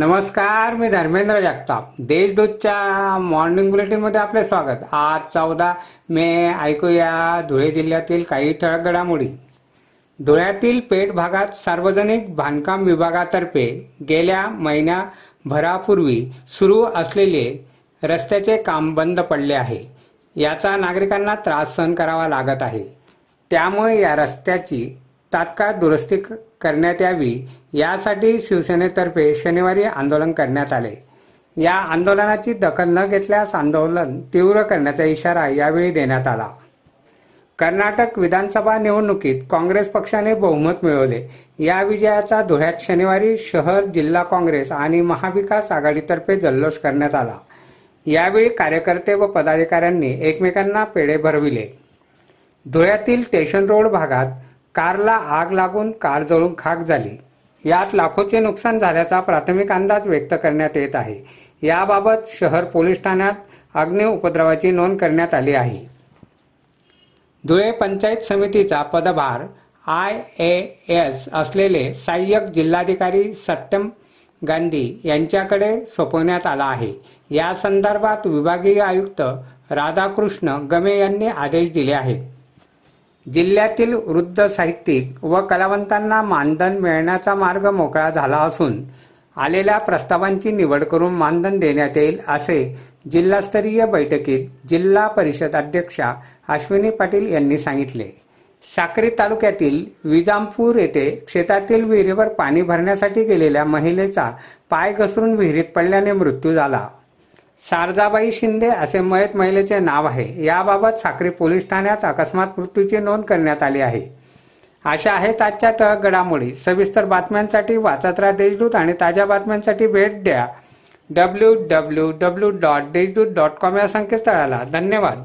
नमस्कार मी धर्मेंद्र जगताप. देशदूतच्या मॉर्निंग बुलेटिनमध्ये आपले स्वागत. आज चौदा मे ऐकूया धुळे जिल्ह्यातील काही ठळक घडामोडी. धुळ्यातील पेठ भागात सार्वजनिक बांधकाम विभागातर्फे गेल्या महिन्याभरापूर्वी सुरू असलेले रस्त्याचे काम बंद पडले आहे. याचा नागरिकांना त्रास सहन करावा लागत आहे. त्यामुळे या रस्त्याची तात्काळ दुरुस्ती करण्यात यावी यासाठी शिवसेनेतर्फे शनिवारी आंदोलन करण्यात आले. या आंदोलनाची दखल न घेतल्यास आंदोलन तीव्र करण्याचा इशारा यावेळी देण्यात आला. कर्नाटक विधानसभा निवडणुकीत काँग्रेस पक्षाने बहुमत मिळवले. या विजयाचा धुळ्यात शनिवारी शहर जिल्हा काँग्रेस आणि महाविकास आघाडीतर्फे जल्लोष करण्यात आला. यावेळी कार्यकर्ते व पदाधिकाऱ्यांनी एकमेकांना पेढे भरविले. धुळ्यातील स्टेशन रोड भागात कारला आग लागून कार जळून खाक झाली. यात लाखोचे नुकसान झाल्याचा प्राथमिक अंदाज व्यक्त करण्यात येत आहे. याबाबत शहर पोलीस ठाण्यात अग्नि उपद्रवाची नोंद करण्यात आली आहे. धुळे पंचायत समितीचा पदभार आय ए एस असलेले सहाय्यक जिल्हाधिकारी सत्यम गांधी यांच्याकडे सोपवण्यात आला आहे. या संदर्भात विभागीय आयुक्त राधाकृष्ण गमे यांनी आदेश दिले आहेत. जिल्ह्यातील वृद्ध साहित्यिक व कलावंतांना मानधन मिळण्याचा मार्ग मोकळा झाला असून आलेल्या प्रस्तावांची निवड करून मानधन देण्यात येईल असे जिल्हास्तरीय बैठकीत जिल्हा परिषद अध्यक्षा अश्विनी पाटील यांनी सांगितले. साक्री तालुक्यातील विजामपूर येथे शेतातील विहिरीवर पाणी भरण्यासाठी गेलेल्या महिलेचा पाय घसरून विहिरीत पडल्याने मृत्यू झाला. सारजाबाई शिंदे असे मयत महिलेचे नाव आहे. याबाबत साक्री पोलीस ठाण्यात अकस्मात मृत्यूची नोंद करण्यात आली आहे. अशा आहेत आजच्या टळक घडामोडी. सविस्तर बातम्यांसाठी वाचत राहा देशदूत आणि ताज्या बातम्यांसाठी भेट द्या. W W W dot Deshdoot dot com या संकेतस्थळाला. धन्यवाद.